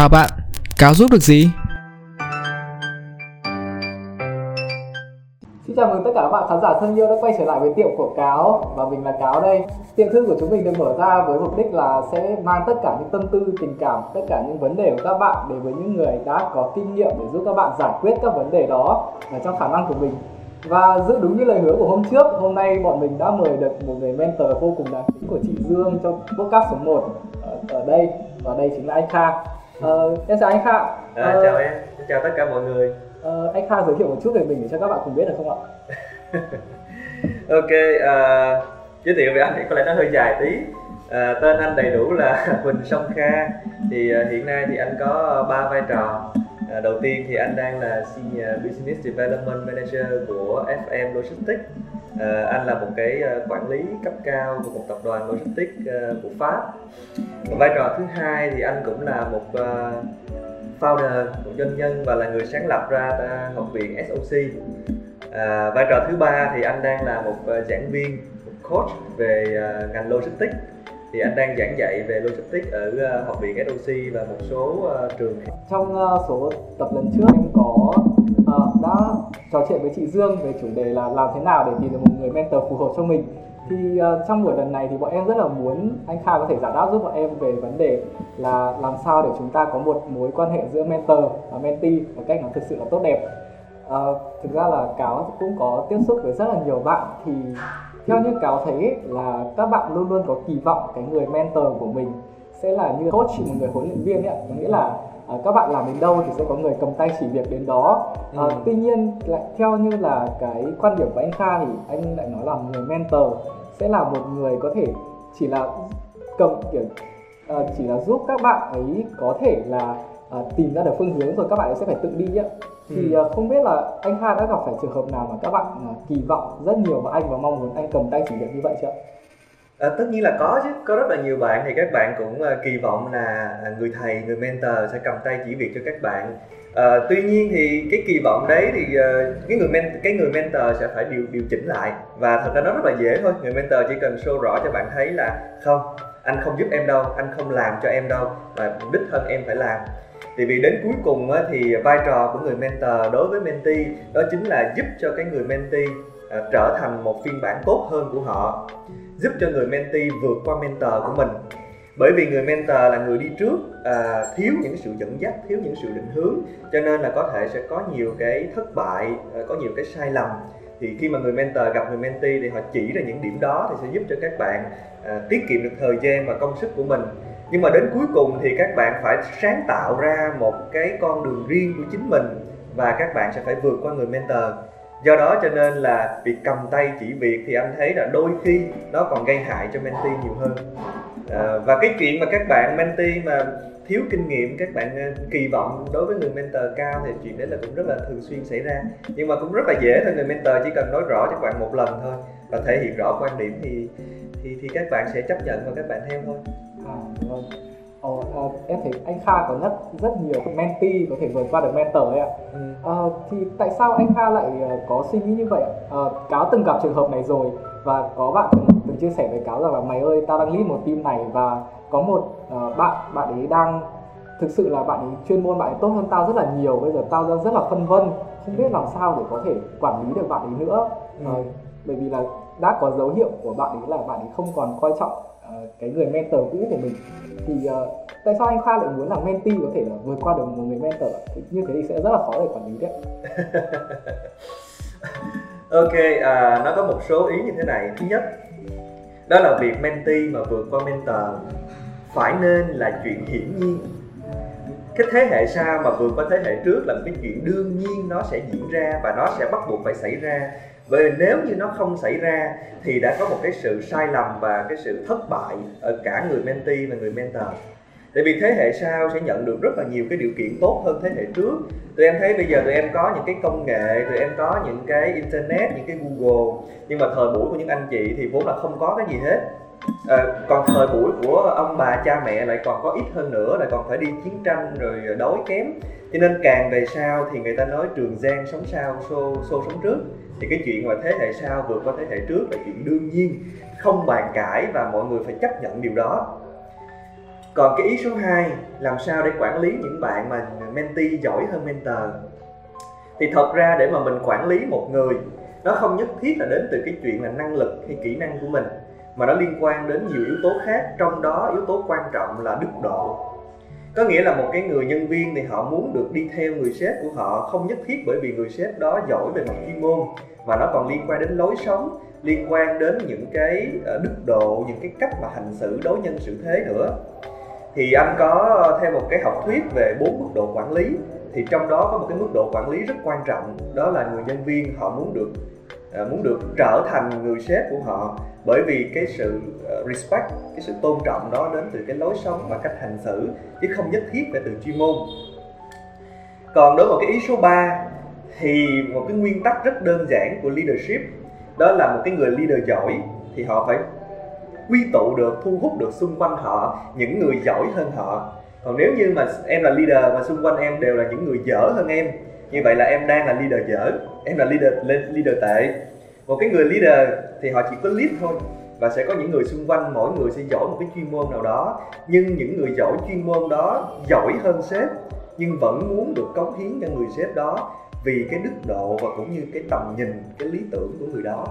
Chào bạn, cáo giúp được gì? Xin chào mừng tất cả các bạn khán giả thân yêu đã quay trở lại với tiệm của Cáo và mình là Cáo đây. Tiệm thư của chúng mình được mở ra với mục đích là sẽ mang tất cả những tâm tư, tình cảm, tất cả những vấn đề của các bạn đến với những người đã có kinh nghiệm để giúp các bạn giải quyết các vấn đề đó ở trong khả năng của mình. Và giữ đúng như lời hứa của hôm trước, hôm nay bọn mình đã mời được một người mentor vô cùng đáng kính của chị Dương trong podcast số 1 ở, ở đây và đây chính là anh Kha. Ờ, em chào anh Kha. À, Ờ, chào em, chào tất cả mọi người. ờ, anh Kha giới thiệu một chút về mình để cho các bạn cùng biết được không ạ? Ok, à, giới thiệu về anh thì có lẽ nó hơi dài tí. À, tên anh đầy đủ là Huỳnh Song Kha. Thì à, hiện nay thì anh có ba vai trò. À, đầu tiên thì anh đang là Senior Business Development Manager của FM Logistics. À, anh là một cái ờ, quản lý cấp cao của một tập đoàn logistics ờ, của Pháp. Và vai trò thứ hai thì anh cũng là một founder, một doanh nhân và là người sáng lập ra học viện SOC. À, vai trò thứ ba thì anh đang là một giảng viên, một coach về ngành logistics. Thì anh đang giảng dạy về logistics ở ờ, học viện SOC và một số ờ, trường khác. trong ờ, số tập lần trước em có ờ, đã trò chuyện với chị Dương về chủ đề là làm thế nào để tìm được một người mentor phù hợp cho mình thì uh, trong buổi lần này thì bọn em rất là muốn anh Kha có thể giải đáp giúp bọn em về vấn đề là làm sao để chúng ta có một mối quan hệ giữa mentor và mentee một cách nó thực sự là tốt đẹp Uh, thực ra là cáo cũng có tiếp xúc với rất là nhiều bạn thì theo như cáo thấy ấy, là các bạn luôn luôn có kỳ vọng cái người mentor của mình sẽ là như coach một người huấn luyện viên ấy có nghĩa là à, các bạn làm đến đâu thì sẽ có người cầm tay chỉ việc đến đó. À, Ừ. tuy nhiên lại theo như là cái quan điểm của anh Kha thì anh lại nói là người mentor sẽ là một người có thể chỉ là cầm kiểu à, chỉ là giúp các bạn ấy có thể là à, tìm ra được phương hướng rồi các bạn ấy sẽ phải tự đi ạ thì Ừ. không biết là anh Kha đã gặp phải trường hợp nào mà các bạn ờ, kỳ vọng rất nhiều vào anh và mong muốn anh cầm tay chỉ việc như vậy chưa? À, tất nhiên là có chứ, có rất là nhiều bạn thì các bạn cũng ờ, kỳ vọng là à, người thầy, người mentor sẽ cầm tay chỉ việc cho các bạn. à, tuy nhiên thì cái kỳ vọng đấy thì cái người men cái người mentor sẽ phải điều điều chỉnh lại và thật ra nó rất là dễ thôi. Người mentor chỉ cần show rõ cho bạn thấy là không, anh không giúp em đâu, anh không làm cho em đâu và đích thân em phải làm. Thì vì đến cuối cùng á, thì vai trò của người mentor đối với mentee đó chính là giúp cho cái người mentee à, trở thành một phiên bản tốt hơn của họ giúp cho người mentee vượt qua mentor của mình. Bởi vì người mentor là người đi trước à, thiếu những sự dẫn dắt thiếu những sự định hướng cho nên là có thể sẽ có nhiều cái thất bại à, có nhiều cái sai lầm. Thì khi mà người mentor gặp người mentee thì họ chỉ ra những điểm đó thì sẽ giúp cho các bạn à, tiết kiệm được thời gian và công sức của mình nhưng mà đến cuối cùng thì các bạn phải sáng tạo ra một cái con đường riêng của chính mình và các bạn sẽ phải vượt qua người mentor. Do đó cho nên là việc cầm tay chỉ việc thì anh thấy là đôi khi nó còn gây hại cho mentee nhiều hơn. À, và cái chuyện mà các bạn mentee mà thiếu kinh nghiệm các bạn à, kỳ vọng đối với người mentor cao thì chuyện đấy là cũng rất là thường xuyên xảy ra. Nhưng mà cũng rất là dễ thôi người mentor chỉ cần nói rõ cho các bạn một lần thôi và thể hiện rõ quan điểm thì thì thì các bạn sẽ chấp nhận và các bạn theo thôi. À, vâng. Ồ, à, em thấy anh Kha có nhắc rất nhiều mentee có thể vượt qua được mentor ấy ạ. Ờ, thì tại sao anh Kha lại ờ, có suy nghĩ như vậy? ạ? Ờ, cáo từng gặp trường hợp này rồi và có bạn từng, từng chia sẻ với cáo rằng là mày ơi tao đang lead một team này và có một ờ, bạn bạn ấy đang thực sự là bạn ấy chuyên môn bạn ấy tốt hơn tao rất là nhiều bây giờ tao đang rất là phân vân không biết làm sao để có thể quản lý được bạn ấy nữa Ờ, bởi vì là đã có dấu hiệu của bạn ấy là bạn ấy không còn coi trọng À, cái người mentor cũ của mình thì uh, tại sao anh Khoa lại muốn làm mentee có thể là vượt qua được một người mentor? Thì như thế thì sẽ rất là khó để quản lý đấy. Ok, uh, nó có một số ý như thế này. Thứ nhất, đó là việc mentee mà vượt qua mentor phải nên là chuyện hiển nhiên. Cái thế hệ sau mà vượt qua thế hệ trước là một cái chuyện đương nhiên nó sẽ diễn ra và nó sẽ bắt buộc phải xảy ra. Bởi vì nếu như nó không xảy ra thì đã có một cái sự sai lầm và cái sự thất bại ở cả người mentee và người mentor. Tại vì thế hệ sau sẽ nhận được rất là nhiều cái điều kiện tốt hơn thế hệ trước. Tụi em thấy bây giờ tụi em có những cái công nghệ, tụi em có những cái internet, những cái google. Nhưng mà thời buổi của những anh chị thì vốn là không có cái gì hết à, còn thời buổi của ông bà cha mẹ lại còn có ít hơn nữa lại còn phải đi chiến tranh rồi đói kém. Cho nên càng về sau thì người ta nói trường giang sống sau xô xô sống trước. Thì cái chuyện mà thế hệ sau vượt qua thế hệ trước là chuyện đương nhiên không bàn cãi và mọi người phải chấp nhận điều đó. Còn cái ý số 2 làm sao để quản lý những bạn mà mentee giỏi hơn mentor? Thì thật ra để mà mình quản lý một người nó không nhất thiết là đến từ cái chuyện là năng lực hay kỹ năng của mình mà nó liên quan đến nhiều yếu tố khác, trong đó yếu tố quan trọng là đức độ. Có nghĩa là một cái người nhân viên thì họ muốn được đi theo người sếp của họ, không nhất thiết bởi vì người sếp đó giỏi về mặt chuyên môn, mà nó còn liên quan đến lối sống, liên quan đến những cái ờ, đức độ, những cái cách mà hành xử, đối nhân xử thế nữa. Thì anh có theo một cái học thuyết về bốn mức độ quản lý, thì trong đó có một cái mức độ quản lý rất quan trọng, đó là người nhân viên họ muốn được À, muốn được trở thành người sếp của họ bởi vì cái sự à, respect, cái sự tôn trọng đó đến từ cái lối sống và cách hành xử, chứ không nhất thiết phải từ chuyên môn. Còn đối với cái ý số 3 thì một cái nguyên tắc rất đơn giản của leadership, đó là một cái người leader giỏi thì họ phải quy tụ được, thu hút được xung quanh họ những người giỏi hơn họ. Còn nếu như mà em là leader mà xung quanh em đều là những người dở hơn em như vậy là em đang là leader dở. Em là leader leader tệ. Một cái người leader thì họ chỉ có lead thôi và sẽ có những người xung quanh mỗi người sẽ giỏi một cái chuyên môn nào đó. Nhưng những người giỏi chuyên môn đó giỏi hơn sếp nhưng vẫn muốn được cống hiến cho người sếp đó vì cái đức độ và cũng như cái tầm nhìn cái lý tưởng của người đó.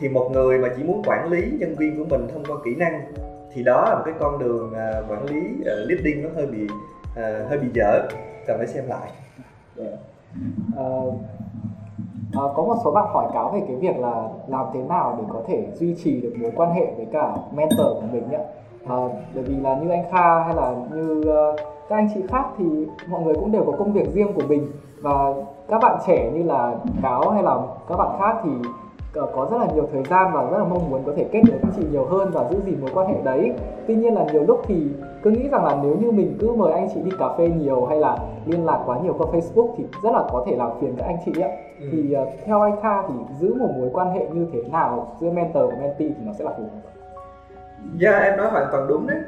Thì một người mà chỉ muốn quản lý nhân viên của mình thông qua kỹ năng thì đó là một cái con đường à, quản lý uh, leading nó hơi bị uh, hơi bị dở. Cần phải xem lại. Yeah uh, uh, có một số bạn hỏi cáo về cái việc là làm thế nào để có thể duy trì được mối quan hệ với cả mentor của mình nhé uh, ờ, bởi vì là như anh Kha hay là như uh, các anh chị khác thì mọi người cũng đều có công việc riêng của mình. Và các bạn trẻ như là cáo hay là các bạn khác thì có rất là nhiều thời gian và rất là mong muốn có thể kết nối với chị nhiều hơn và giữ gìn mối quan hệ đấy. Tuy nhiên là nhiều lúc thì cứ nghĩ rằng là nếu như mình cứ mời anh chị đi cà phê nhiều hay là liên lạc quá nhiều qua Facebook thì rất là có thể làm phiền các anh chị ạ. Ừ. thì uh, theo anh Kha thì giữ một mối quan hệ như thế nào giữa mentor và mentee thì nó sẽ là phù hợp? Dạ yeah, em nói hoàn toàn đúng đấy.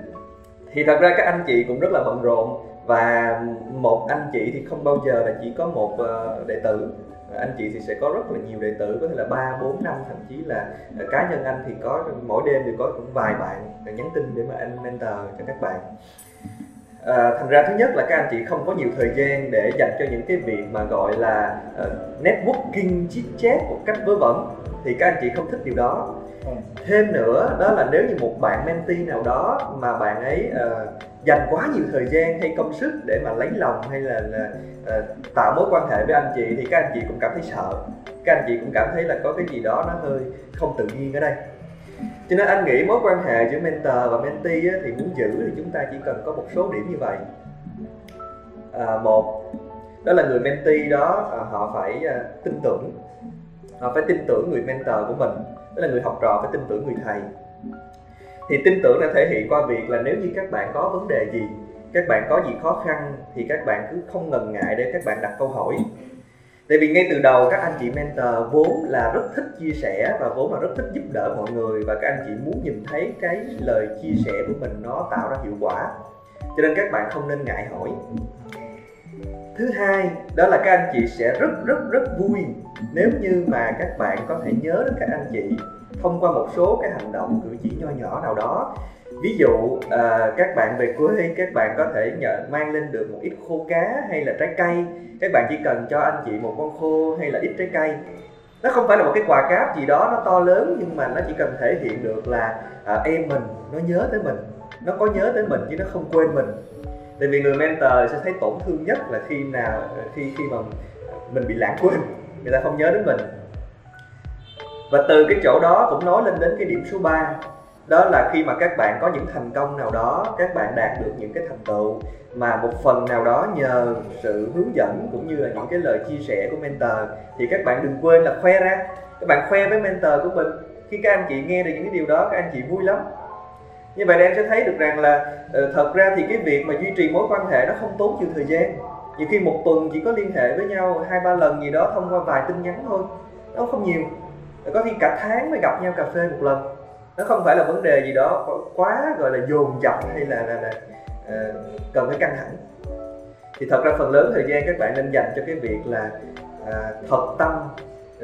Thì thật ra các anh chị cũng rất là bận rộn và một anh chị thì không bao giờ là chỉ có một uh, đệ tử anh chị thì sẽ có rất là nhiều đệ tử có thể là ba bốn năm thậm chí là uh, cá nhân anh thì có mỗi đêm thì có cũng vài bạn nhắn tin để mà anh mentor cho các bạn. À, thành ra thứ nhất là các anh chị không có nhiều thời gian để dành cho những cái việc mà gọi là uh, networking chit chat một cách vớ vẩn thì các anh chị không thích điều đó. Thêm nữa đó là nếu như một bạn mentee nào đó mà bạn ấy uh, dành quá nhiều thời gian hay công sức để mà lấy lòng hay là, là uh, tạo mối quan hệ với anh chị thì các anh chị cũng cảm thấy sợ. Các anh chị cũng cảm thấy là có cái gì đó nó hơi không tự nhiên ở đây. Cho nên anh nghĩ mối quan hệ giữa mentor và mentee á, thì muốn giữ thì chúng ta chỉ cần có một số điểm như vậy. À, một đó là người mentee đó à, họ phải à, tin tưởng. Họ phải tin tưởng người mentor của mình. Đó là người học trò phải tin tưởng người thầy thì tin tưởng đã thể hiện qua việc là nếu như các bạn có vấn đề gì, các bạn có gì khó khăn, thì các bạn cứ không ngần ngại để các bạn đặt câu hỏi. Tại vì ngay từ đầu các anh chị mentor vốn là rất thích chia sẻ và vốn là rất thích giúp đỡ mọi người và các anh chị muốn nhìn thấy cái lời chia sẻ của mình nó tạo ra hiệu quả. Cho nên các bạn không nên ngại hỏi. Thứ hai, đó là các anh chị sẽ rất rất rất vui nếu như mà các bạn có thể nhớ đến các anh chị thông qua một số cái hành động cử chỉ nho nhỏ nào đó. Ví dụ à, các bạn về quê các bạn có thể nhận mang lên được một ít khô cá hay là trái cây. Các bạn chỉ cần cho anh chị một con khô hay là ít trái cây. Nó không phải là một cái quà cáp gì đó nó to lớn nhưng mà nó chỉ cần thể hiện được là à, em mình nó nhớ tới mình. Nó có nhớ tới mình chứ nó không quên mình. Tại vì người mentor sẽ thấy tổn thương nhất là khi nào khi khi mà mình bị lãng quên người ta không nhớ đến mình và từ cái chỗ đó cũng nói lên đến cái điểm số 3 đó là khi mà các bạn có những thành công nào đó, các bạn đạt được những cái thành tựu mà một phần nào đó nhờ sự hướng dẫn cũng như là những cái lời chia sẻ của mentor, thì các bạn đừng quên là khoe ra. Các bạn khoe với mentor của mình. Khi các anh chị nghe được những cái điều đó, các anh chị vui lắm. Như vậy thì em sẽ thấy được rằng là ờ, thật ra thì cái việc mà duy trì mối quan hệ nó không tốn nhiều thời gian. Nhiều khi một tuần chỉ có liên hệ với nhau hai ba lần gì đó thông qua vài tin nhắn thôi. Nó không nhiều có khi cả tháng mới gặp nhau cà phê một lần. Nó không phải là vấn đề gì đó quá gọi là dồn dập hay là là, là uh, cần phải căng thẳng. Thì thật ra phần lớn thời gian các bạn nên dành cho cái việc là uh, thật tâm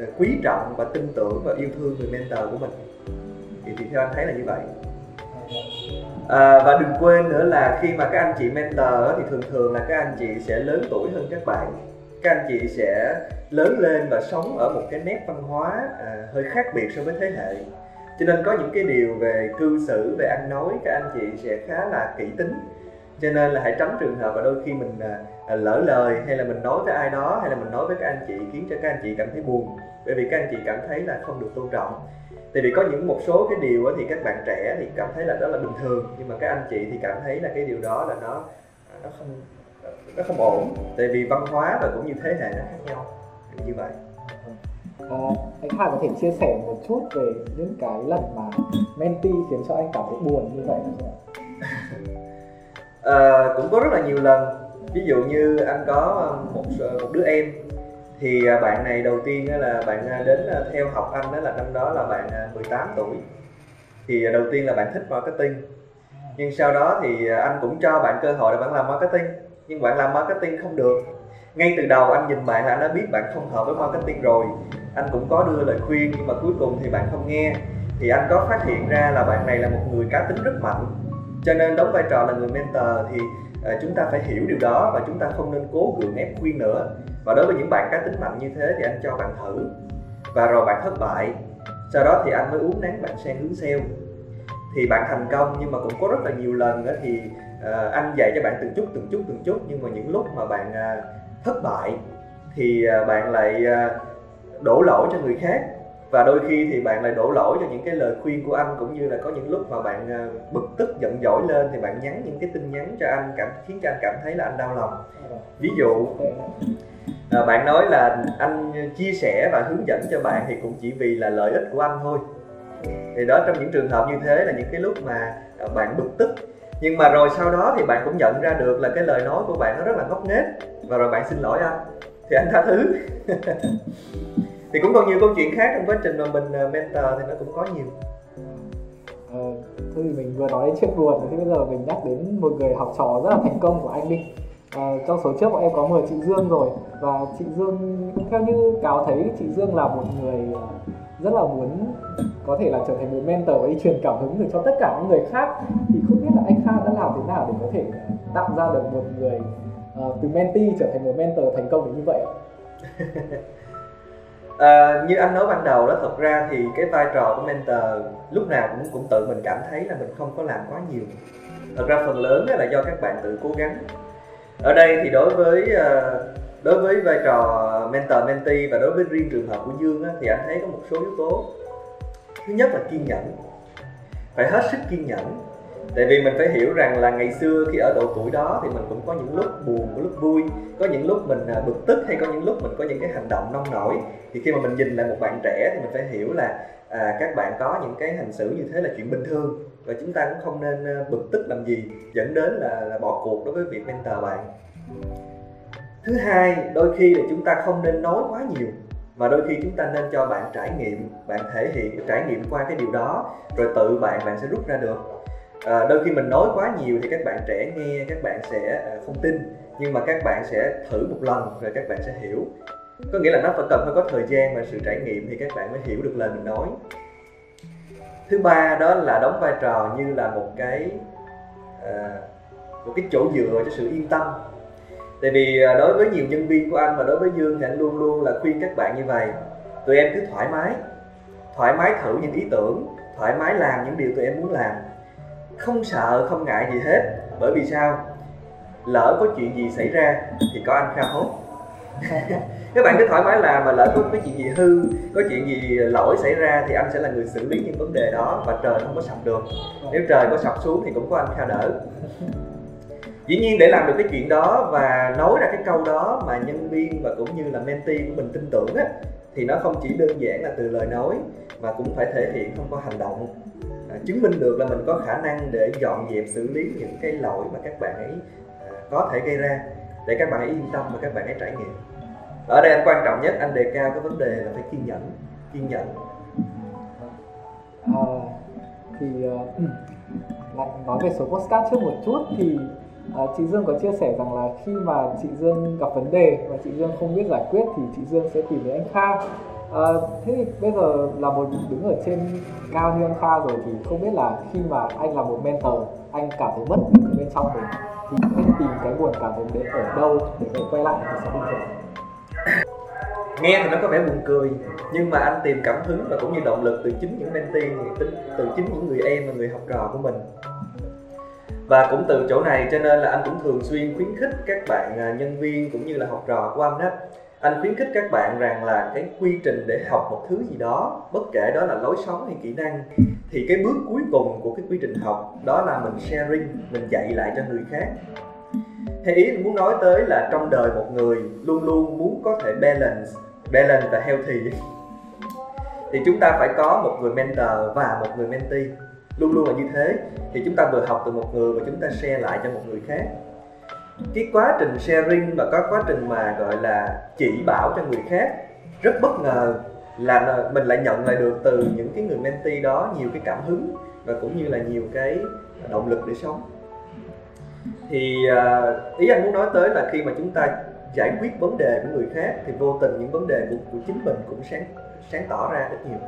uh, quý trọng và tin tưởng và yêu thương người mentor của mình. Thì, thì theo anh thấy là như vậy. À, và đừng quên nữa là khi mà các anh chị mentor thì thường thường là các anh chị sẽ lớn tuổi hơn các bạn các anh chị sẽ lớn lên và sống ở một cái nét văn hóa à, hơi khác biệt so với thế hệ. Cho nên có những cái điều về cư xử về ăn nói các anh chị sẽ khá là kỹ tính. Cho nên là hãy tránh trường hợp và đôi khi mình à, à, lỡ lời hay là mình nói với ai đó hay là mình nói với các anh chị khiến cho các anh chị cảm thấy buồn. Bởi vì các anh chị cảm thấy là không được tôn trọng. Tại vì có những một số cái điều thì các bạn trẻ thì cảm thấy là đó là bình thường nhưng mà các anh chị thì cảm thấy là cái điều đó là nó à, nó không nó không ổn tại vì văn hóa và cũng như thế hệ nó khác nhau. Như vậy. À, anh Hải có thể chia sẻ một chút về những cái lần mà mentee khiến cho anh cảm thấy buồn như vậy không ạ? à, cũng có rất là nhiều lần. Ví dụ như anh có một một đứa em. Thì à, bạn này đầu tiên là bạn à, đến à, theo học anh đó là năm đó là bạn 18 tuổi. Thì đầu tiên là bạn thích marketing. Nhưng sau đó thì anh cũng cho bạn cơ hội để bạn làm marketing nhưng bạn làm marketing không được. Ngay từ đầu anh nhìn bạn là anh đã biết bạn không hợp với marketing rồi. Anh cũng có đưa lời khuyên nhưng mà cuối cùng thì bạn không nghe. Thì anh có phát hiện ra là bạn này là một người cá tính rất mạnh. Cho nên đóng vai trò là người mentor thì ờ, chúng ta phải hiểu điều đó và chúng ta không nên cố gượng ép khuyên nữa. Và đối với những bạn cá tính mạnh như thế thì anh cho bạn thử. Và rồi bạn thất bại. Sau đó thì anh mới uống nắng bạn sang hướng sale. Thì bạn thành công nhưng mà cũng có rất là nhiều lần đó thì uh, anh dạy cho bạn từng chút từng chút từng chút nhưng mà những lúc mà bạn uh, thất bại thì uh, bạn lại uh, đổ lỗi cho người khác. Và đôi khi thì bạn lại đổ lỗi cho những cái lời khuyên của anh cũng như là có những lúc mà bạn bực tức giận dỗi lên thì bạn nhắn những cái tin nhắn cho anh cảm khiến cho anh cảm thấy là anh đau lòng. Ví dụ à, bạn nói là anh chia sẻ và hướng dẫn cho bạn thì cũng chỉ vì là lợi ích của anh thôi. Thì đó trong những trường hợp như thế là những cái lúc mà bạn bực tức nhưng mà rồi sau đó thì bạn cũng nhận ra được là cái lời nói của bạn nó rất là ngốc nghếch. Và rồi bạn xin lỗi anh. Thì anh tha thứ. Thì cũng còn nhiều câu chuyện khác trong quá trình mà mình ờ, mentor thì nó cũng có nhiều. Ờ, thôi thì mình vừa nói đến chuyện buồn thì bây giờ mình nhắc đến một người học trò rất là thành công của anh đi. À, trong số trước bọn em có mời chị Dương rồi. Và chị Dương theo như cáo thấy chị Dương là một người ờ, rất là muốn có thể là trở thành một mentor và truyền cảm hứng được cho tất cả những người khác. Thì không biết là anh Kha đã làm thế nào để có thể tạo ra được một người uh, từ mentee trở thành một mentor thành công như vậy? À, như anh nói ban đầu đó thật ra thì cái vai trò của mentor lúc nào cũng cũng tự mình cảm thấy là mình không có làm quá nhiều. Thật ra phần lớn là do các bạn tự cố gắng. Ở đây thì đối với ờ, đối với vai trò mentor mentee và đối với riêng trường hợp của dương á, thì anh thấy có một số yếu tố thứ nhất là kiên nhẫn. Phải hết sức kiên nhẫn. Tại vì mình phải hiểu rằng là ngày xưa khi ở độ tuổi đó thì mình cũng có những lúc buồn có lúc vui có những lúc mình à, bực tức hay có những lúc mình có những cái hành động nông nổi. Thì khi mà mình nhìn lại một bạn trẻ thì mình phải hiểu là à, các bạn có những cái hành xử như thế là chuyện bình thường và chúng ta cũng không nên à, bực tức làm gì dẫn đến là, là bỏ cuộc đối với việc mentor bạn. Thứ hai đôi khi là chúng ta không nên nói quá nhiều mà đôi khi chúng ta nên cho bạn trải nghiệm bạn thể hiện trải nghiệm qua cái điều đó rồi tự bạn bạn sẽ rút ra được. À, đôi khi mình nói quá nhiều thì các bạn trẻ nghe các bạn sẽ à, không tin. Nhưng mà các bạn sẽ thử một lần rồi các bạn sẽ hiểu. Có nghĩa là nó phải cần phải có thời gian và sự trải nghiệm thì các bạn mới hiểu được lời mình nói. Thứ ba đó là đóng vai trò như là một cái à, một cái chỗ dựa cho sự yên tâm tại vì à, đối với nhiều nhân viên của anh và đối với dương thì anh luôn luôn là khuyên các bạn như vậy. Tụi em cứ thoải mái thoải mái thử những ý tưởng, thoải mái làm những điều tụi em muốn làm. Không sợ, không ngại gì hết, bởi vì sao? Lỡ có chuyện gì xảy ra thì có anh kha hốt. Các bạn cứ thoải mái làm mà lỡ có cái chuyện gì hư, có chuyện gì lỗi xảy ra thì anh sẽ là người xử lý những vấn đề đó và trời không có sập được. Nếu trời có sập xuống thì cũng có anh kha đỡ dĩ nhiên để làm được cái chuyện đó và nói ra cái câu đó mà nhân viên và cũng như là mentee của mình tin tưởng á thì nó không chỉ đơn giản là từ lời nói mà cũng phải thể hiện thông qua hành động. À, chứng minh được là mình có khả năng để dọn dẹp xử lý những cái lỗi mà các bạn ấy à, có thể gây ra. Để các bạn ấy yên tâm và các bạn ấy trải nghiệm. Ở đây anh quan trọng nhất anh đề cao cái vấn đề là phải kiên nhẫn kiên nhẫn. À, thì uh, lại nói về số postcard trước một chút thì À, chị Dương có chia sẻ rằng là khi mà chị Dương gặp vấn đề và chị Dương không biết giải quyết thì chị Dương sẽ tìm đến anh Kha. À, thế thì bây giờ là một đứng ở trên cao như anh Kha rồi thì không biết là khi mà anh là một mentor anh cảm thấy mất ở bên trong mình thì anh tìm cái nguồn cảm hứng đấy ở đâu để có quay lại cuộc sống bình thường? Nghe thì nó có vẻ buồn cười nhưng mà anh tìm cảm hứng và cũng như động lực từ chính những mentee từ chính những người em và người học trò của mình và cũng từ chỗ này, cho nên là anh cũng thường xuyên khuyến khích các bạn à, nhân viên cũng như là học trò của anh đó anh khuyến khích các bạn rằng là cái quy trình để học một thứ gì đó, bất kể đó là lối sống hay kỹ năng, thì cái bước cuối cùng của cái quy trình học đó là mình sharing, mình dạy lại cho người khác. Hay ý muốn nói tới là trong đời một người luôn luôn muốn có thể balance balance và healthy. Thì chúng ta phải có một người mentor và một người mentee luôn luôn là như thế. Thì chúng ta vừa học từ một người và chúng ta share lại cho một người khác. Cái quá trình sharing và có quá trình mà gọi là chỉ bảo cho người khác rất bất ngờ là mình lại nhận lại được từ những cái người mentee đó nhiều cái cảm hứng và cũng như là nhiều cái động lực để sống. Thì à, ý anh muốn nói tới là khi mà chúng ta giải quyết vấn đề của người khác thì vô tình những vấn đề của, của chính mình cũng sáng sáng tỏ ra rất nhiều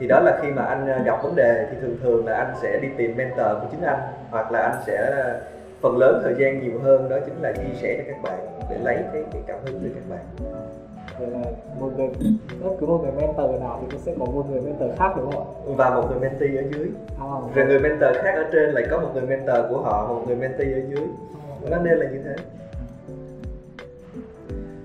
thì đó là khi mà anh à, gặp vấn đề thì thường thường là anh sẽ đi tìm mentor của chính anh hoặc là anh sẽ phần lớn thời gian nhiều hơn đó chính là chia sẻ cho các bạn để lấy cái, cái cảm hứng từ các bạn. Vậy là một người bất cứ một người mentor nào thì cũng sẽ có một người mentor khác đúng không ạ? Và một người mentee ở dưới. À, rồi người mentor khác ở trên lại có một người mentor của họ một người mentee ở dưới. Nó nên là như thế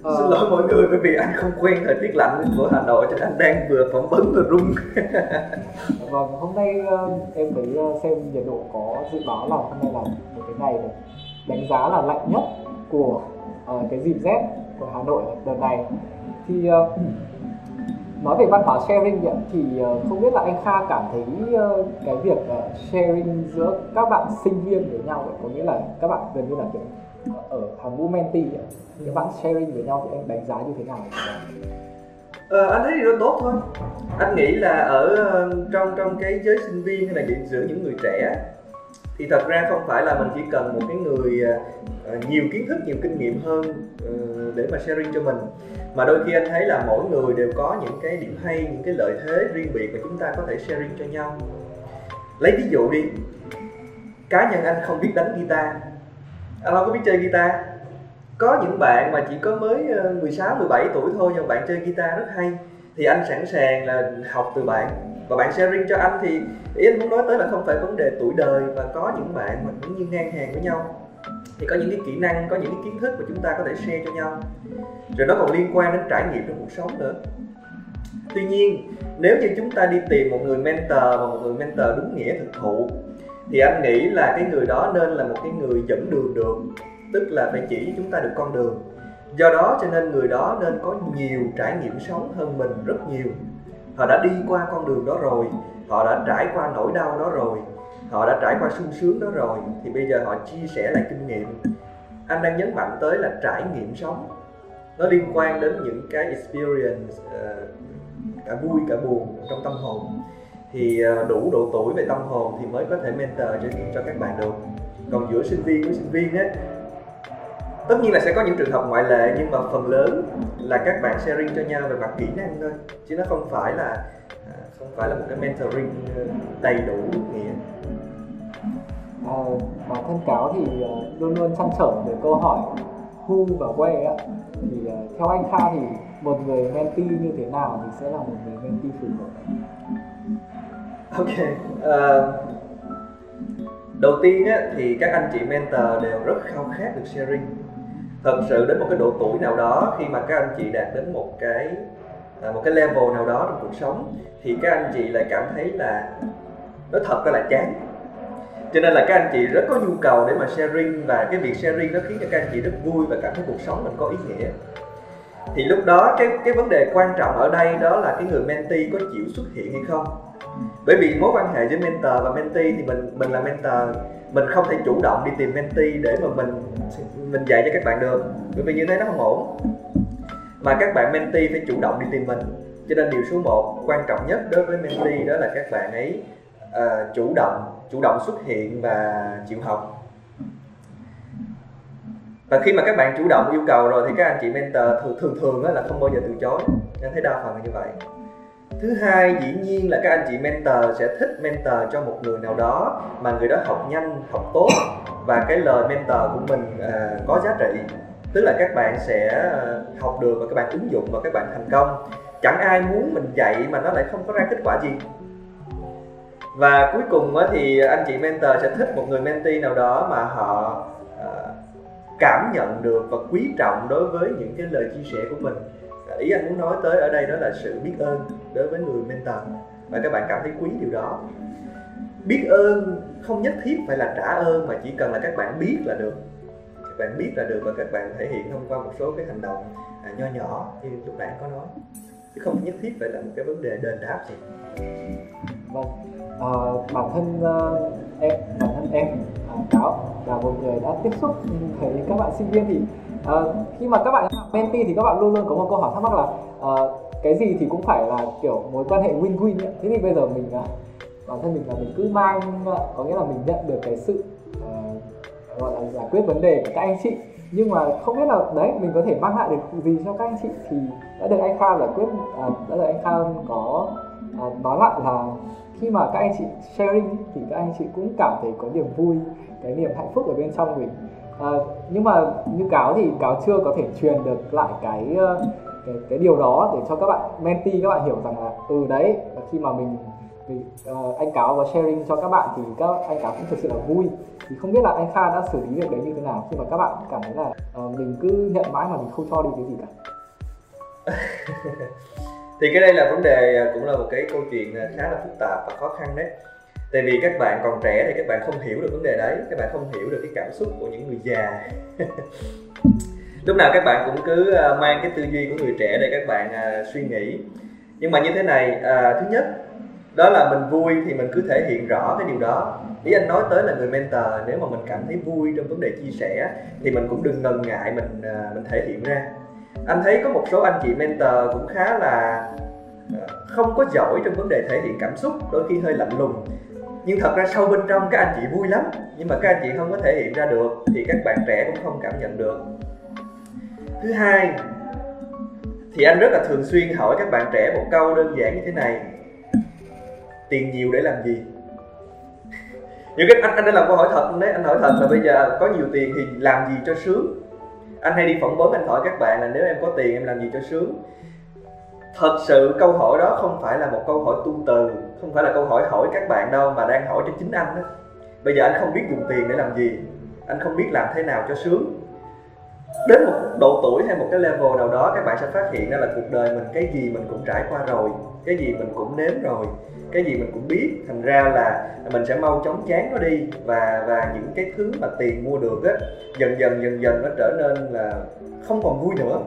Ờ... Xin lỗi mọi người bởi vì anh không quen thời tiết lạnh của Hà Nội cho nên anh đang vừa phỏng vấn vừa run Vâng, hôm nay uh, em thấy uh, xem nhiệt độ có dự báo là hôm nay là một cái ngày đánh giá là lạnh nhất của uh, cái dịp rét của Hà Nội đợt này. Thì uh, nói về văn hóa sharing thì uh, không biết là anh Kha cảm thấy cái việc sharing giữa các bạn sinh viên với nhau có nghĩa là các bạn gần như là kiểu ở hàng Momenti các bạn sharing với nhau thì em đánh giá như thế nào? Ờ, anh thấy điều đó tốt thôi. Anh nghĩ là ở ờ, trong trong cái giới sinh viên hay là giữa những người trẻ thì thật ra không phải là mình chỉ cần một cái người uh, nhiều kiến thức nhiều kinh nghiệm hơn uh, để mà sharing cho mình. Mà đôi khi anh thấy là mỗi người đều có những cái điểm hay những cái lợi thế riêng biệt mà chúng ta có thể sharing cho nhau. Lấy ví dụ đi cá nhân anh không biết đánh guitar anh không có biết chơi guitar? Có những bạn mà chỉ có mới ờ, 16, 17 tuổi thôi nhưng bạn chơi guitar rất hay. Thì anh sẵn sàng là học từ bạn. Và bạn sharing cho anh thì ý anh muốn nói tới là không phải vấn đề tuổi đời và có những bạn mà cũng như ngang hàng với nhau. Thì có những cái kỹ năng có những cái kiến thức mà chúng ta có thể share cho nhau. Rồi nó còn liên quan đến trải nghiệm trong cuộc sống nữa. Tuy nhiên nếu như chúng ta đi tìm một người mentor và một người mentor đúng nghĩa thực thụ thì anh nghĩ là cái người đó nên là một cái người dẫn đường được tức là phải chỉ chúng ta được con đường. Do đó cho nên người đó nên có nhiều trải nghiệm sống hơn mình rất nhiều. Họ đã đi qua con đường đó rồi họ đã trải qua nỗi đau đó rồi họ đã trải qua sung sướng đó rồi thì bây giờ họ chia sẻ lại kinh nghiệm. Anh đang nhấn mạnh tới là trải nghiệm sống. Nó liên quan đến những cái experience uh, cả vui cả buồn trong tâm hồn thì ờ, đủ độ tuổi về tâm hồn thì mới có thể mentor cho cho các bạn được. Còn giữa sinh viên với sinh viên ấy, tất nhiên là sẽ có những trường hợp ngoại lệ nhưng mà phần lớn là các bạn sharing cho nhau về mặt kỹ năng thôi. Chứ nó không phải là à, không phải là một cái mentoring ờ, đầy đủ nghĩa. À, bản thân cáo thì luôn luôn chăn trở về câu hỏi who và where á. Thì theo anh Kha thì một người mentee như thế nào thì sẽ là một người mentee phù hợp? Ok uh, đầu tiên á, thì các anh chị mentor đều rất khao khát được sharing. Thật sự đến một cái độ tuổi nào đó khi mà các anh chị đạt đến một cái à, một cái level nào đó trong cuộc sống thì các anh chị lại cảm thấy là nó thật ra là chán. Cho nên là các anh chị rất có nhu cầu để mà sharing và cái việc sharing nó khiến cho các anh chị rất vui và cảm thấy cuộc sống mình có ý nghĩa thì lúc đó cái cái vấn đề quan trọng ở đây đó là cái người mentee có chịu xuất hiện hay không? Bởi vì mối quan hệ giữa mentor và mentee thì mình mình là mentor mình không thể chủ động đi tìm mentee để mà mình mình dạy cho các bạn được. Bởi vì như thế nó không ổn. Mà các bạn mentee phải chủ động đi tìm mình. Cho nên điều số 1 quan trọng nhất đối với mentee đó là các bạn ấy uh, chủ động chủ động xuất hiện và chịu học và khi mà các bạn chủ động yêu cầu rồi thì các anh chị mentor thường thường thường là không bao giờ từ chối. Nên thấy đa phần là như vậy. Thứ hai dĩ nhiên là các anh chị mentor sẽ thích mentor cho một người nào đó mà người đó học nhanh học tốt. Và cái lời mentor của mình à, có giá trị. Tức là các bạn sẽ à, học được và các bạn ứng dụng và các bạn thành công. Chẳng ai muốn mình dạy mà nó lại không có ra kết quả gì. Và cuối cùng thì anh chị mentor sẽ thích một người mentee nào đó mà họ cảm nhận được và quý trọng đối với những cái lời chia sẻ của mình. Ý anh muốn nói tới ở đây đó là sự biết ơn đối với người mentor. Và các bạn cảm thấy quý điều đó. Biết ơn không nhất thiết phải là trả ơn mà chỉ cần là các bạn biết là được. Các bạn biết là được và các bạn thể hiện thông qua một số cái hành động à, nho nhỏ như lúc nãy có nói. Chứ không nhất thiết phải là một cái vấn đề đền đáp gì. Vâng. À, bản thân uh, một người đã tiếp xúc với các bạn sinh viên thì uh, khi mà các bạn học mentee thì các bạn luôn luôn có một câu hỏi thắc mắc là uh, cái gì thì cũng phải là kiểu mối quan hệ win win thế thì bây giờ mình uh, bản thân mình là mình cứ mang uh, có nghĩa là mình nhận được cái sự uh, gọi là giải quyết vấn đề của các anh chị. Nhưng mà không biết là đấy mình có thể mang lại được gì cho các anh chị thì đã được anh Kha giải quyết à, đã được anh Kha có à, nói lại là khi mà các anh chị sharing thì các anh chị cũng cảm thấy có niềm vui cái niềm hạnh phúc ở bên trong mình. À, nhưng mà như cáo thì cáo chưa có thể truyền được lại cái ờ, cái, cái điều đó để cho các bạn mentee các bạn hiểu rằng là từ đấy khi mà mình thì uh, ờ, anh cáo có sharing cho các bạn thì các anh cáo cũng thực sự là vui. Thì không biết là anh Kha đã xử lý việc đấy như thế nào khi mà các bạn cảm thấy là uh, mình cứ nhận mãi mà mình không cho đi cái gì cả? Thì cái đây là vấn đề à, cũng là một cái câu chuyện à, khá là phức tạp và khó khăn đấy tại vì các bạn còn trẻ thì các bạn không hiểu được vấn đề đấy các bạn không hiểu được cái cảm xúc của những người già. Lúc nào các bạn cũng cứ ờ, mang cái tư duy của người trẻ để các bạn ờ, suy nghĩ. Nhưng mà như thế này à, thứ nhất đó là mình vui thì mình cứ thể hiện rõ cái điều đó. Ý anh nói tới là người mentor nếu mà mình cảm thấy vui trong vấn đề chia sẻ thì mình cũng đừng ngần ngại mình mình thể hiện ra. Anh thấy có một số anh chị mentor cũng khá là không có giỏi trong vấn đề thể hiện cảm xúc đôi khi hơi lạnh lùng nhưng thật ra sâu bên trong các anh chị vui lắm. Nhưng mà các anh chị không có thể hiện ra được, thì các bạn trẻ cũng không cảm nhận được. Thứ hai, thì anh rất là thường xuyên hỏi các bạn trẻ một câu đơn giản như thế này. Tiền nhiều để làm gì? Những cái anh anh đã làm câu hỏi thật đấy, anh hỏi thật là bây giờ có nhiều tiền thì làm gì cho sướng? Anh hay đi phỏng vấn, anh hỏi các bạn là nếu em có tiền em làm gì cho sướng? Thật sự câu hỏi đó không phải là một câu hỏi tu từ, không phải là câu hỏi hỏi các bạn đâu mà đang hỏi cho chính anh đó. Bây giờ anh không biết dùng tiền để làm gì, anh không biết làm thế nào cho sướng. Đến một độ tuổi hay một cái level nào đó, các bạn sẽ phát hiện ra là cuộc đời mình, cái gì mình cũng trải qua rồi, cái gì mình cũng nếm rồi, cái gì mình cũng biết. Thành ra là mình sẽ mau chóng chán nó đi và và những cái thứ mà tiền mua được á, dần dần dần dần nó trở nên là không còn vui nữa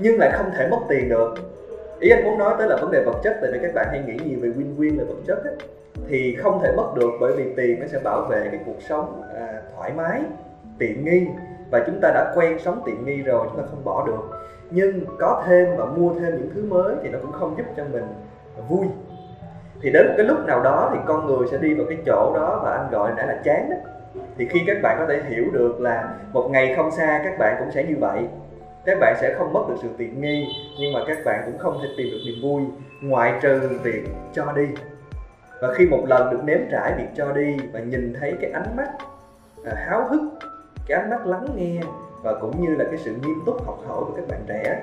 nhưng lại không thể mất tiền được. Ý anh muốn nói tới là vấn đề vật chất tại vì các bạn hay nghĩ nhiều về win win về vật chất ấy, thì không thể mất được bởi vì tiền nó sẽ bảo vệ cái cuộc sống à, thoải mái tiện nghi. Và chúng ta đã quen sống tiện nghi rồi chúng ta không bỏ được. Nhưng có thêm và mua thêm những thứ mới thì nó cũng không giúp cho mình vui. Thì đến một cái lúc nào đó thì con người sẽ đi vào cái chỗ đó và anh gọi đã là chán đó. Thì khi các bạn có thể hiểu được là một ngày không xa các bạn cũng sẽ như vậy các bạn sẽ không mất được sự tiện nghi nhưng mà các bạn cũng không thể tìm được niềm vui ngoại trừ việc cho đi. Và khi một lần được nếm trải việc cho đi và nhìn thấy cái ánh mắt à, háo hức cái ánh mắt lắng nghe và cũng như là cái sự nghiêm túc học hỏi của các bạn trẻ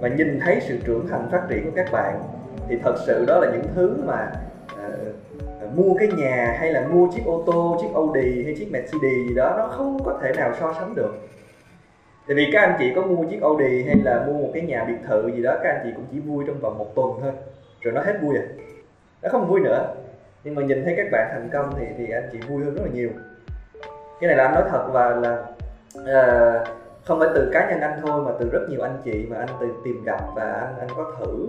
và nhìn thấy sự trưởng thành phát triển của các bạn thì thật sự đó là những thứ mà à, à mua cái nhà hay là mua chiếc ô tô chiếc Audi hay chiếc Mercedes gì đó nó không có thể nào so sánh được tại vì các anh chị có mua chiếc Audi hay là mua một cái nhà biệt thự gì đó các anh chị cũng chỉ vui trong vòng một tuần thôi. Rồi nó hết vui à. Nó không vui nữa. Nhưng mà nhìn thấy các bạn thành công thì thì anh chị vui hơn rất là nhiều. Cái này là anh nói thật và là uh, không phải từ cá nhân anh thôi mà từ rất nhiều anh chị mà anh từ tìm gặp và anh anh có thử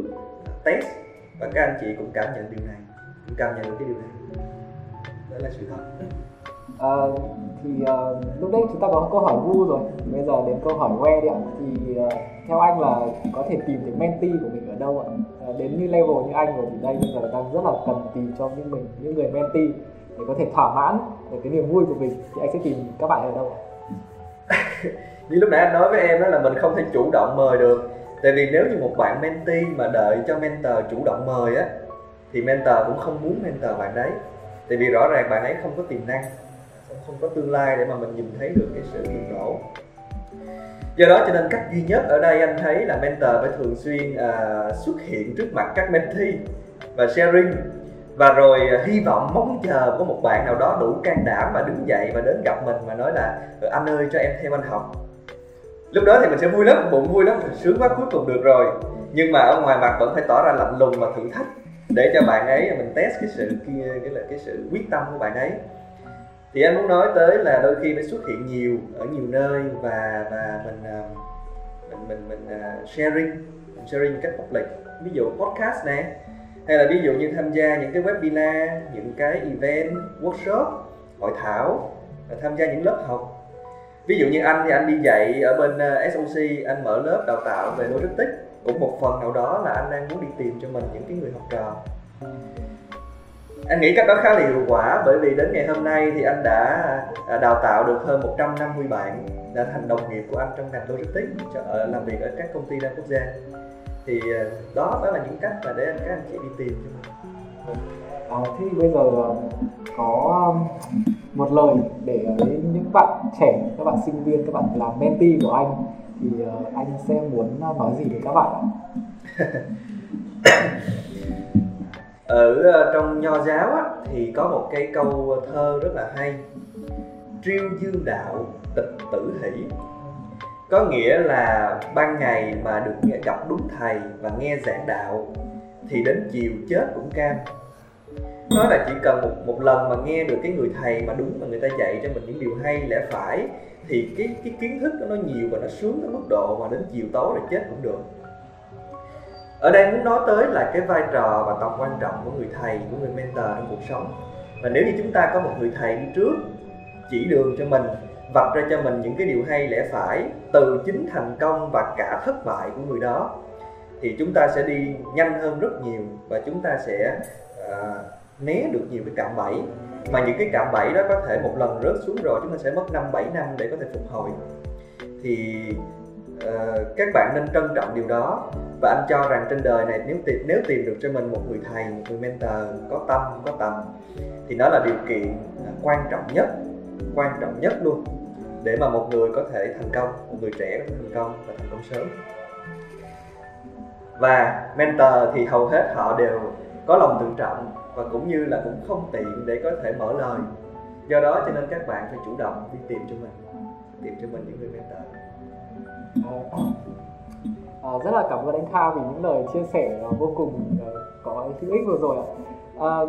test. Và các anh chị cũng cảm nhận điều này cũng cảm nhận được cái điều này. Đó là sự thật à, thì uh, lúc đấy chúng ta có câu hỏi vu rồi. Bây giờ đến câu hỏi que đi ạ. Thì uh, theo anh là có thể tìm được mentee của mình ở đâu ạ? Uh, đến như level như anh rồi thì đây bây giờ đang rất là cần tìm cho những mình những người mentee để có thể thỏa mãn được cái niềm vui của mình. Thì anh sẽ tìm các bạn ở đâu ạ? Như lúc nãy anh nói với em đó là mình không thể chủ động mời được. Tại vì nếu như một bạn mentee mà đợi cho mentor chủ động mời á thì mentor cũng không muốn mentor bạn đấy. Tại vì rõ ràng bạn ấy không có tiềm năng không có tương lai để mà mình nhìn thấy được cái sự bùng nổ do đó cho nên cách duy nhất ở đây anh thấy là mentor phải thường xuyên uh, xuất hiện trước mặt các mentee và sharing. Và rồi uh, hy vọng mong chờ có một bạn nào đó đủ can đảm và đứng dậy và đến gặp mình và nói là ừ, anh ơi cho em theo anh học. Lúc đó thì mình sẽ vui lắm bụng vui lắm sướng quá cuối cùng được rồi. Nhưng mà ở ngoài mặt vẫn phải tỏ ra lạnh lùng và thử thách để cho bạn ấy mình test cái sự cái là cái sự quyết tâm của bạn ấy thì anh muốn nói tới là đôi khi nó xuất hiện nhiều ở nhiều nơi và và mình à, mình mình mình uh, sharing mình sharing cách public. Ví dụ podcast nè hay là ví dụ như tham gia những cái webinar những cái event workshop hội thảo tham gia những lớp học. Ví dụ như anh thì anh đi dạy ở bên à, SOC anh mở lớp đào tạo về logistics. Cũng một phần nào đó là anh đang muốn đi tìm cho mình những cái người học trò anh nghĩ cách đó khá là hiệu quả bởi vì đến ngày hôm nay thì anh đã à, đào tạo được hơn 150 bạn đã thành đồng nghiệp của anh trong ngành logistics ờ, làm việc ở các công ty đa quốc gia. Thì ờ, đó đó là những cách mà để anh các anh chị đi tìm cho mình. Vâng. À, thế thì bây giờ có um, một lời để những bạn trẻ các bạn sinh viên các bạn làm mentee của anh. Thì ờ, anh sẽ muốn à, nói gì với các bạn ạ? Ở ờ, trong nho giáo á, thì có một cái câu thơ rất là hay. Triêu dương đạo tịch tử hỷ. Có nghĩa là ban ngày mà được nghe gặp đúng thầy và nghe giảng đạo thì đến chiều chết cũng cam. Nói là chỉ cần một một lần mà nghe được cái người thầy mà đúng mà người ta dạy cho mình những điều hay lẽ phải thì cái cái kiến thức đó nó nhiều và nó sướng tới mức độ mà đến chiều tối là chết cũng được ở đây muốn nói tới là cái vai trò và tầm quan trọng của người thầy của người mentor trong cuộc sống. Và nếu như chúng ta có một người thầy đi trước chỉ đường cho mình vạch ra cho mình những cái điều hay lẽ phải từ chính thành công và cả thất bại của người đó thì chúng ta sẽ đi nhanh hơn rất nhiều và chúng ta sẽ uh, né được nhiều cái cạm bẫy. Mà những cái cạm bẫy đó có thể một lần rớt xuống rồi chúng ta sẽ mất năm bảy năm để có thể phục hồi. Thì uh, các bạn nên trân trọng điều đó và anh cho rằng trên đời này nếu tìm nếu tìm được cho mình một người thầy, một người mentor, có tâm có tầm, thì nó là điều kiện à, quan trọng nhất, quan trọng nhất luôn. Để mà một người có thể thành công, một người trẻ có thể thành công và thành công sớm. Và mentor thì hầu hết họ đều có lòng tự trọng và cũng như là cũng không tiện để có thể mở lời. Do đó cho nên các bạn phải chủ động đi tìm cho mình, tìm cho mình những người mentor à, rất là cảm ơn anh Kha vì những lời chia sẻ vô cùng uh, có hữu ích vừa rồi ạ. À,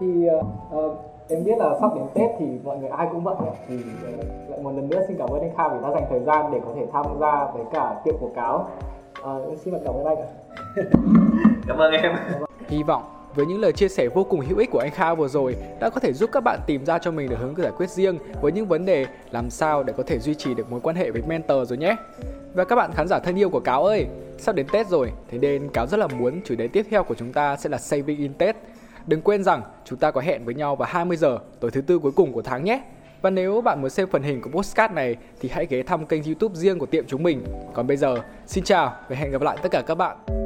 thì uh, em biết là sắp đến Tết thì mọi người ai cũng bận ạ. Thì lại một lần nữa xin cảm ơn anh Kha vì đã dành thời gian để có thể tham gia với cả tiệm quảng cáo. Uh, xin cảm ơn anh ạ. Cảm ơn em. Hy vọng với những lời chia sẻ vô cùng hữu ích của anh Kha vừa rồi đã có thể giúp các bạn tìm ra cho mình được hướng giải quyết riêng với những vấn đề làm sao để có thể duy trì được mối quan hệ với mentor rồi nhé. Và các bạn khán giả thân yêu của Cáo ơi, sắp đến Tết rồi, thế nên Cáo rất là muốn chủ đề tiếp theo của chúng ta sẽ là Saving in Tết. Đừng quên rằng chúng ta có hẹn với nhau vào 20 giờ tối thứ tư cuối cùng của tháng nhé. Và nếu bạn muốn xem phần hình của postcard này thì hãy ghé thăm kênh youtube riêng của tiệm chúng mình. Còn bây giờ, xin chào và hẹn gặp lại tất cả các bạn.